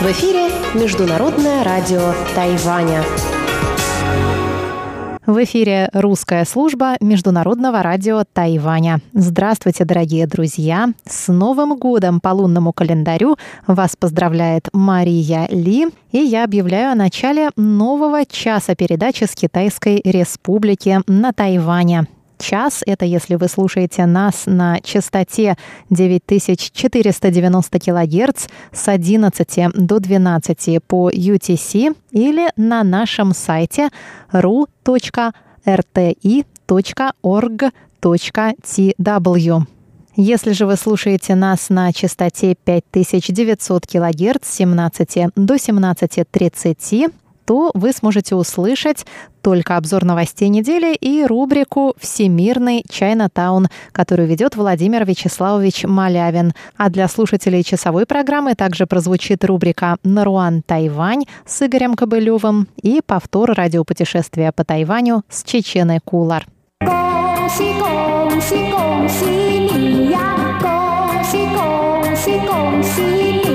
В эфире Международное радио Тайваня. В эфире русская служба Международного радио Тайваня. Здравствуйте, дорогие друзья! С Новым годом по лунному календарю вас поздравляет Мария Ли, и я объявляю о начале нового часа передачи с Китайской Республики на Тайване час. Это если вы слушаете нас на частоте 9490 кГц с 11 до 12 по UTC или на нашем сайте ru.rti.org.tw. Если же вы слушаете нас на частоте 5900 кГц с 17 до 17.30, то вы сможете услышать только обзор новостей недели и рубрику «Всемирный Чайнатаун», которую ведет Владимир Вячеславович Малявин. А для слушателей часовой программы также прозвучит рубрика «Наруан Тайвань» с Игорем Кобылевым и повтор радиопутешествия по Тайваню с Чеченой Кулар. 恭喜恭喜恭喜你呀！恭喜恭喜恭喜你！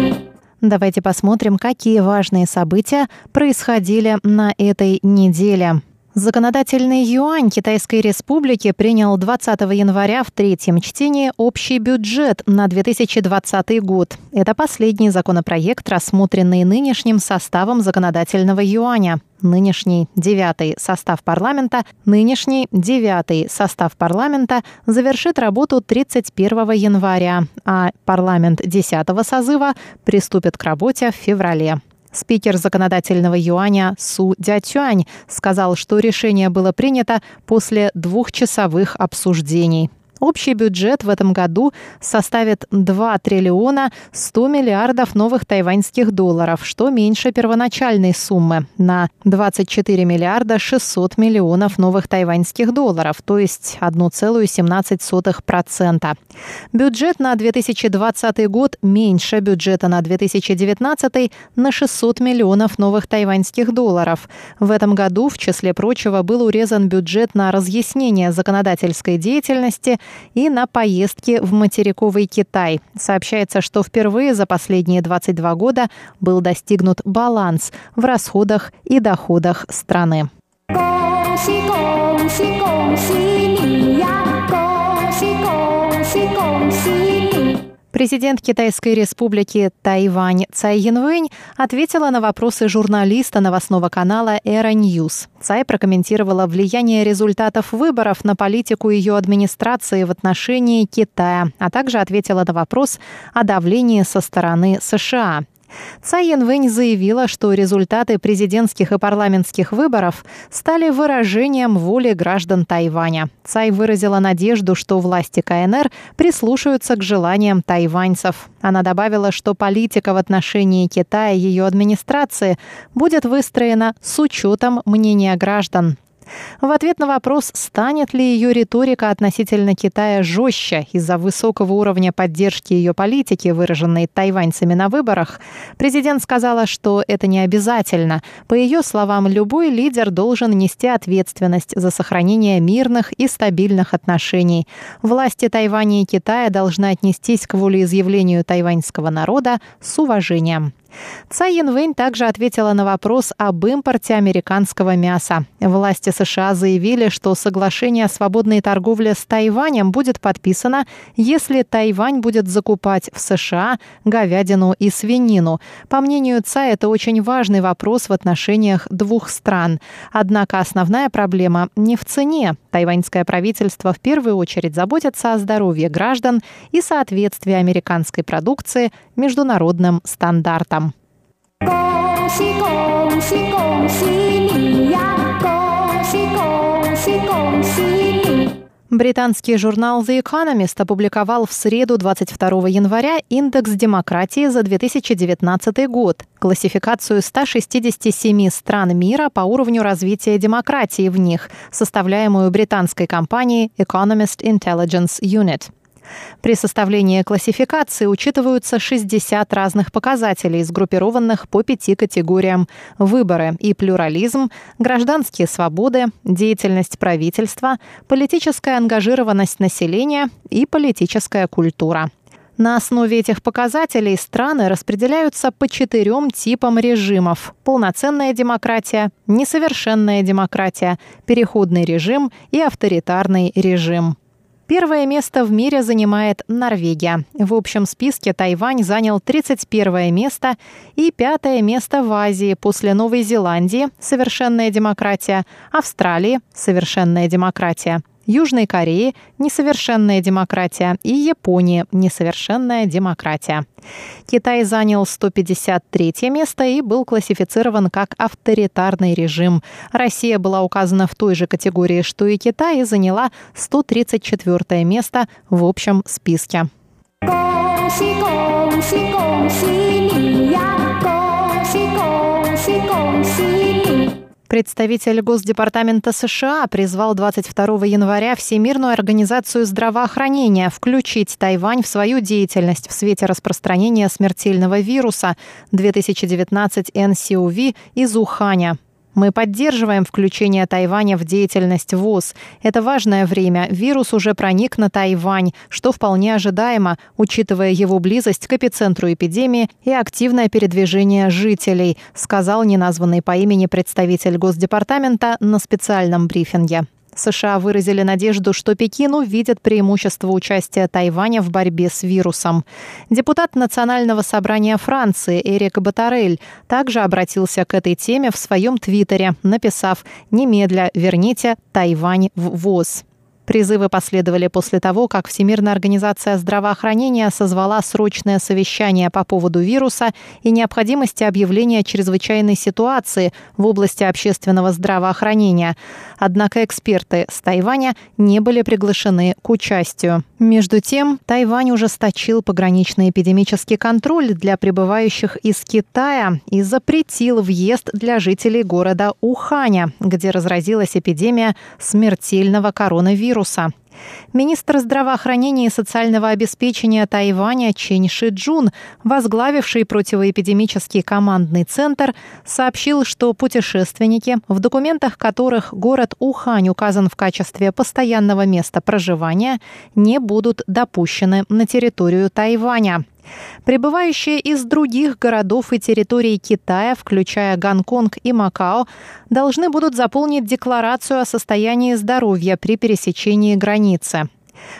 Давайте посмотрим, какие важные события происходили на этой неделе. Законодательный юань Китайской Республики принял 20 января в третьем чтении общий бюджет на 2020 год. Это последний законопроект, рассмотренный нынешним составом законодательного юаня. Нынешний девятый состав парламента, нынешний девятый состав парламента завершит работу 31 января, а парламент 10 созыва приступит к работе в феврале. Спикер законодательного юаня Су Дятюань сказал, что решение было принято после двухчасовых обсуждений. Общий бюджет в этом году составит 2 триллиона 100 миллиардов новых тайваньских долларов, что меньше первоначальной суммы на 24 миллиарда 600 миллионов новых тайваньских долларов, то есть 1,17%. Бюджет на 2020 год меньше бюджета на 2019 на 600 миллионов новых тайваньских долларов. В этом году, в числе прочего, был урезан бюджет на разъяснение законодательской деятельности и на поездки в материковый Китай. Сообщается, что впервые за последние 22 года был достигнут баланс в расходах и доходах страны. 恭喜恭喜恭喜你呀！恭喜恭喜恭喜你！ Президент Китайской республики Тайвань Цай Янвэнь ответила на вопросы журналиста новостного канала ERA News. Цай прокомментировала влияние результатов выборов на политику ее администрации в отношении Китая, а также ответила на вопрос о давлении со стороны США. Цай Янвэнь заявила, что результаты президентских и парламентских выборов стали выражением воли граждан Тайваня. Цай выразила надежду, что власти КНР прислушаются к желаниям тайваньцев. Она добавила, что политика в отношении Китая и ее администрации будет выстроена с учетом мнения граждан. В ответ на вопрос, станет ли ее риторика относительно Китая жестче из-за высокого уровня поддержки ее политики, выраженной тайваньцами на выборах, президент сказала, что это не обязательно. По ее словам, любой лидер должен нести ответственность за сохранение мирных и стабильных отношений. Власти Тайваня и Китая должны отнестись к волеизъявлению тайваньского народа с уважением. Цай Янвэнь также ответила на вопрос об импорте американского мяса. Власти США заявили, что соглашение о свободной торговле с Тайванем будет подписано, если Тайвань будет закупать в США говядину и свинину. По мнению Цай, это очень важный вопрос в отношениях двух стран. Однако основная проблема не в цене. Тайваньское правительство в первую очередь заботится о здоровье граждан и соответствии американской продукции международным стандартам. 恭喜恭喜恭喜你呀！恭喜恭喜恭喜你！ Британский журнал The Economist опубликовал в среду 22 января индекс демократии за 2019 год, классификацию 167 стран мира по уровню развития демократии в них, составляемую британской компанией Economist Intelligence Unit. При составлении классификации учитываются 60 разных показателей, сгруппированных по пяти категориям – выборы и плюрализм, гражданские свободы, деятельность правительства, политическая ангажированность населения и политическая культура. На основе этих показателей страны распределяются по четырем типам режимов. Полноценная демократия, несовершенная демократия, переходный режим и авторитарный режим. Первое место в мире занимает Норвегия. В общем списке Тайвань занял 31 место и пятое место в Азии после Новой Зеландии – совершенная демократия, Австралии – совершенная демократия – Южной Кореи – несовершенная демократия и Японии – несовершенная демократия. Китай занял 153 место и был классифицирован как авторитарный режим. Россия была указана в той же категории, что и Китай, и заняла 134 место в общем списке. 恭喜恭喜恭喜你呀！恭喜恭喜恭喜你 ！Представитель Госдепартамента США призвал 22 января Всемирную организацию здравоохранения включить Тайвань в свою деятельность в свете распространения смертельного вируса 2019 НСУВ из Уханя. Мы поддерживаем включение Тайваня в деятельность ВОЗ. Это важное время. Вирус уже проник на Тайвань, что вполне ожидаемо, учитывая его близость к эпицентру эпидемии и активное передвижение жителей, сказал неназванный по имени представитель Госдепартамента на специальном брифинге. США выразили надежду, что Пекин увидит преимущество участия Тайваня в борьбе с вирусом. Депутат Национального собрания Франции Эрик Батарель также обратился к этой теме в своем твиттере, написав «Немедля верните Тайвань в ВОЗ». Призывы последовали после того, как Всемирная организация здравоохранения созвала срочное совещание по поводу вируса и необходимости объявления чрезвычайной ситуации в области общественного здравоохранения. Однако эксперты с Тайваня не были приглашены к участию. Между тем, Тайвань ужесточил пограничный эпидемический контроль для прибывающих из Китая и запретил въезд для жителей города Уханя, где разразилась эпидемия смертельного коронавируса вируса. Министр здравоохранения и социального обеспечения Тайваня Чен Шиджун, возглавивший противоэпидемический командный центр, сообщил, что путешественники, в документах которых город Ухань указан в качестве постоянного места проживания, не будут допущены на территорию Тайваня. Прибывающие из других городов и территорий Китая, включая Гонконг и Макао, должны будут заполнить декларацию о состоянии здоровья при пересечении границы.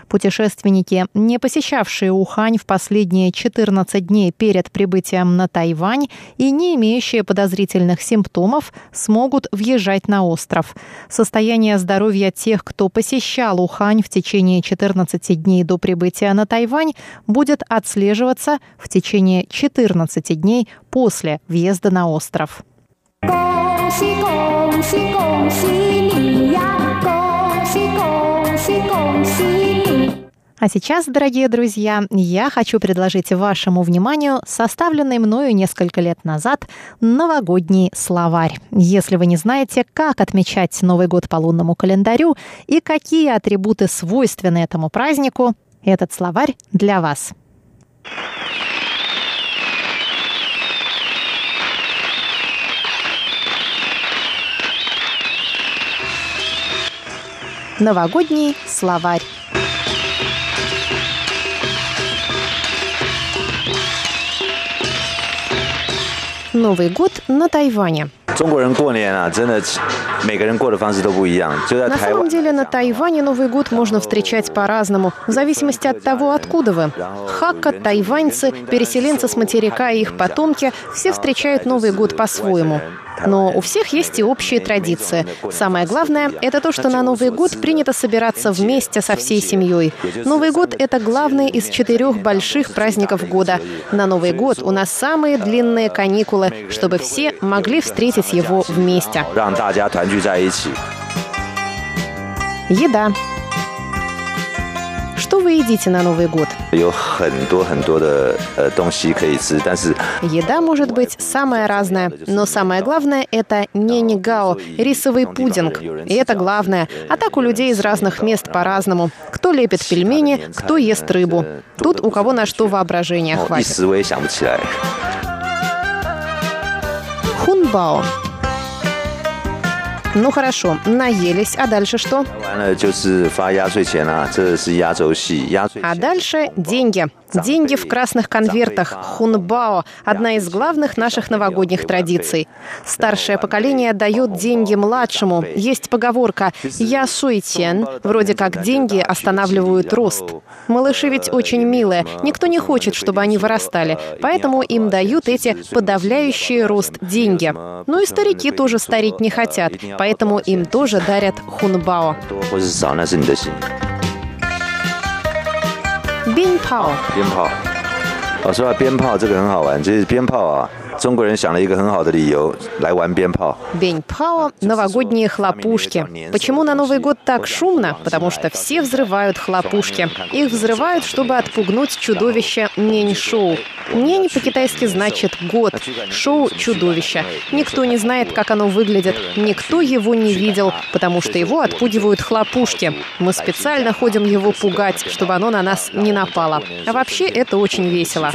Путешественники, не посещавшие Ухань в последние 14 дней перед прибытием на Тайвань и не имеющие подозрительных симптомов, смогут въезжать на остров. Состояние здоровья тех, кто посещал Ухань в течение 14 дней до прибытия на Тайвань, будет отслеживаться в течение 14 дней после въезда на остров. 恭喜恭喜恭喜你呀！恭喜恭喜恭喜 ！А сейчас, дорогие друзья, я хочу предложить вашему вниманию составленный мною несколько лет назад новогодний словарь. Если вы не знаете, как отмечать Новый год по лунному календарю и какие атрибуты свойственны этому празднику, этот словарь для вас. Новогодний словарь. Новый год на Тайване. На самом деле на Тайване Новый год можно встречать по-разному, в зависимости от того, откуда вы. Хакка, тайваньцы, переселенцы с материка и их потомки все встречают Новый год по-своему. Но у всех есть и общие традиции. Самое главное – это то, что на Новый год принято собираться вместе со всей семьей. Новый год – это главный из четырех больших праздников года. На Новый год у нас самые длинные каникулы, чтобы все могли встретить его вместе. Еда. Что вы едите на Новый год? Еда может быть самая разная, но самое главное – это ненигао – рисовый пудинг. И это главное. А так у людей из разных мест по-разному. Кто лепит пельмени, кто ест рыбу. Тут у кого на что воображение хватит. Хунбао ну хорошо, наелись, а дальше что? А дальше деньги. Деньги в красных конвертах. Хунбао – одна из главных наших новогодних традиций. Старшее поколение дает деньги младшему. Есть поговорка «Я суетен», вроде как деньги останавливают рост. Малыши ведь очень милые. Никто не хочет, чтобы они вырастали. Поэтому им дают эти подавляющие рост деньги. Ну и старики тоже стареть не хотят. Поэтому им тоже дарят хунбао. 鞭炮，鞭炮。我说到鞭炮，这个很好玩，就是鞭炮啊。中国人想了一个很好的理由来玩鞭炮。Беньпао – новогодние хлопушки. Почему на Новый год так шумно? Потому что все взрывают хлопушки. Их взрывают, чтобы отпугнуть чудовище Нень-шоу. Нень по-китайски значит «год», шоу «чудовище». Никто не знает, как оно выглядит, никто его не видел, потому что его отпугивают хлопушки. Мы специально ходим его пугать, чтобы оно на нас не напало. А вообще это очень весело.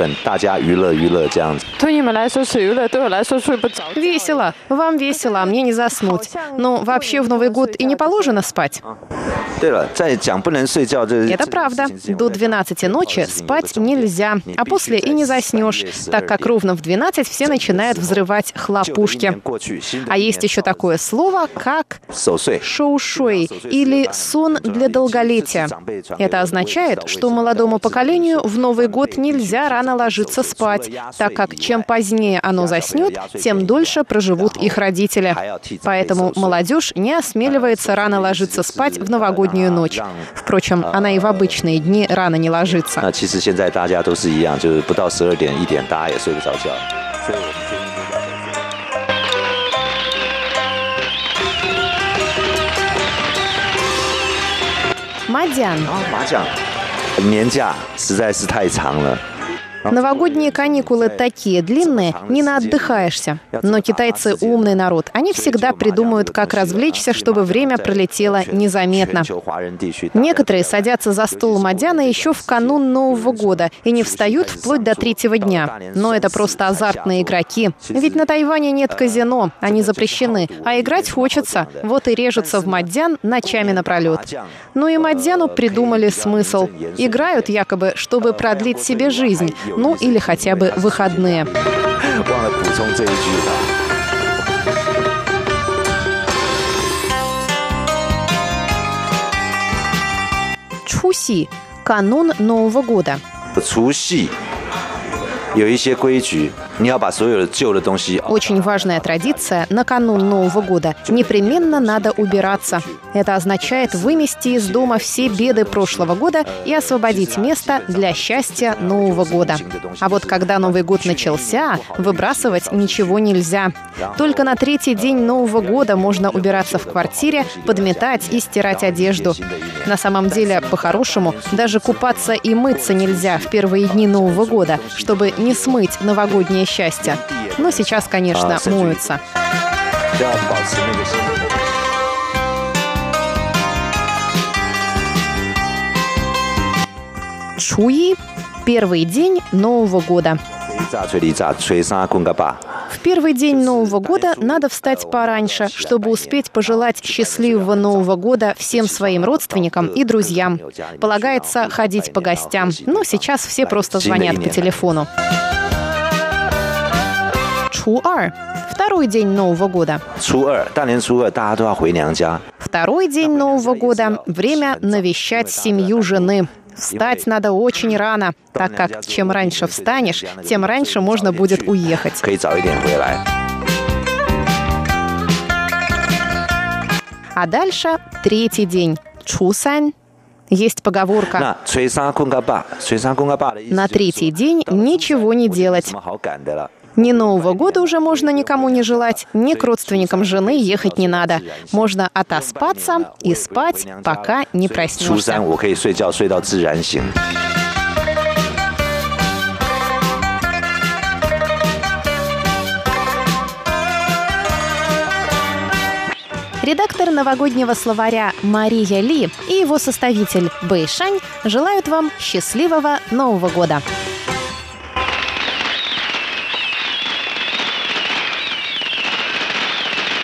Весело. Вам весело, а мне не заснуть. Но вообще в Новый год и не положено спать. Это правда. До 12 ночи спать нельзя, а после и не заснешь, так как ровно в 12 все начинают взрывать хлопушки. А есть еще такое слово, как шоушуй или сон для долголетия. Это означает, что молодому поколению в Новый год нельзя рано ложиться спать, так как чем позднее оно заснет, тем дольше проживут их родители. Поэтому молодежь не осмеливается рано ложиться спать в новогоднюю ночь. Впрочем, она и в обычные дни рано не ложится. Мадян. 麻将，年假实在是太长了。 Новогодние каникулы такие длинные, не наотдыхаешься. Но китайцы умный народ. Они всегда придумают, как развлечься, чтобы время пролетело незаметно. Некоторые садятся за стол Мадяна еще в канун Нового года и не встают вплоть до третьего дня. Но это просто азартные игроки. Ведь на Тайване нет казино, они запрещены, а играть хочется. Вот и режутся в Мадян ночами напролет. Ну и Мадяну придумали смысл. Играют якобы, чтобы продлить себе жизнь, ну или хотя бы выходные. Чуси – канун Нового года. 除夕有一些规矩， 你要把所有的旧的东西。Очень важная традиция накануне Нового года. Непременно надо убираться. Это означает вымести из дома все беды прошлого года и освободить место для счастья Нового года. А вот когда Новый год начался, выбрасывать ничего нельзя. Только на третий день Нового года можно убираться в квартире, подметать и стирать одежду. На самом деле, по-хорошему, даже купаться и мыться нельзя в первые дни Нового года, чтобы не смыть новогоднее счастье. Но сейчас, конечно, моются. Чуи – первый день Нового года. В первый день Нового года надо встать пораньше, чтобы успеть пожелать счастливого Нового года всем своим родственникам и друзьям. Полагается ходить по гостям, но сейчас все просто звонят по телефону. Чуар Второй день Нового года. Второй день Нового года – время навещать семью жены. Встать надо очень рано, так как чем раньше встанешь, тем раньше можно будет уехать. А дальше третий день. Чусань. Есть поговорка. На третий день ничего не делать. Ни Нового года уже можно никому не желать, ни к родственникам жены ехать не надо. Можно отоспаться и спать, пока не проснешься. Редактор новогоднего словаря Мария Ли и его составитель Бэйшань желают вам счастливого Нового года!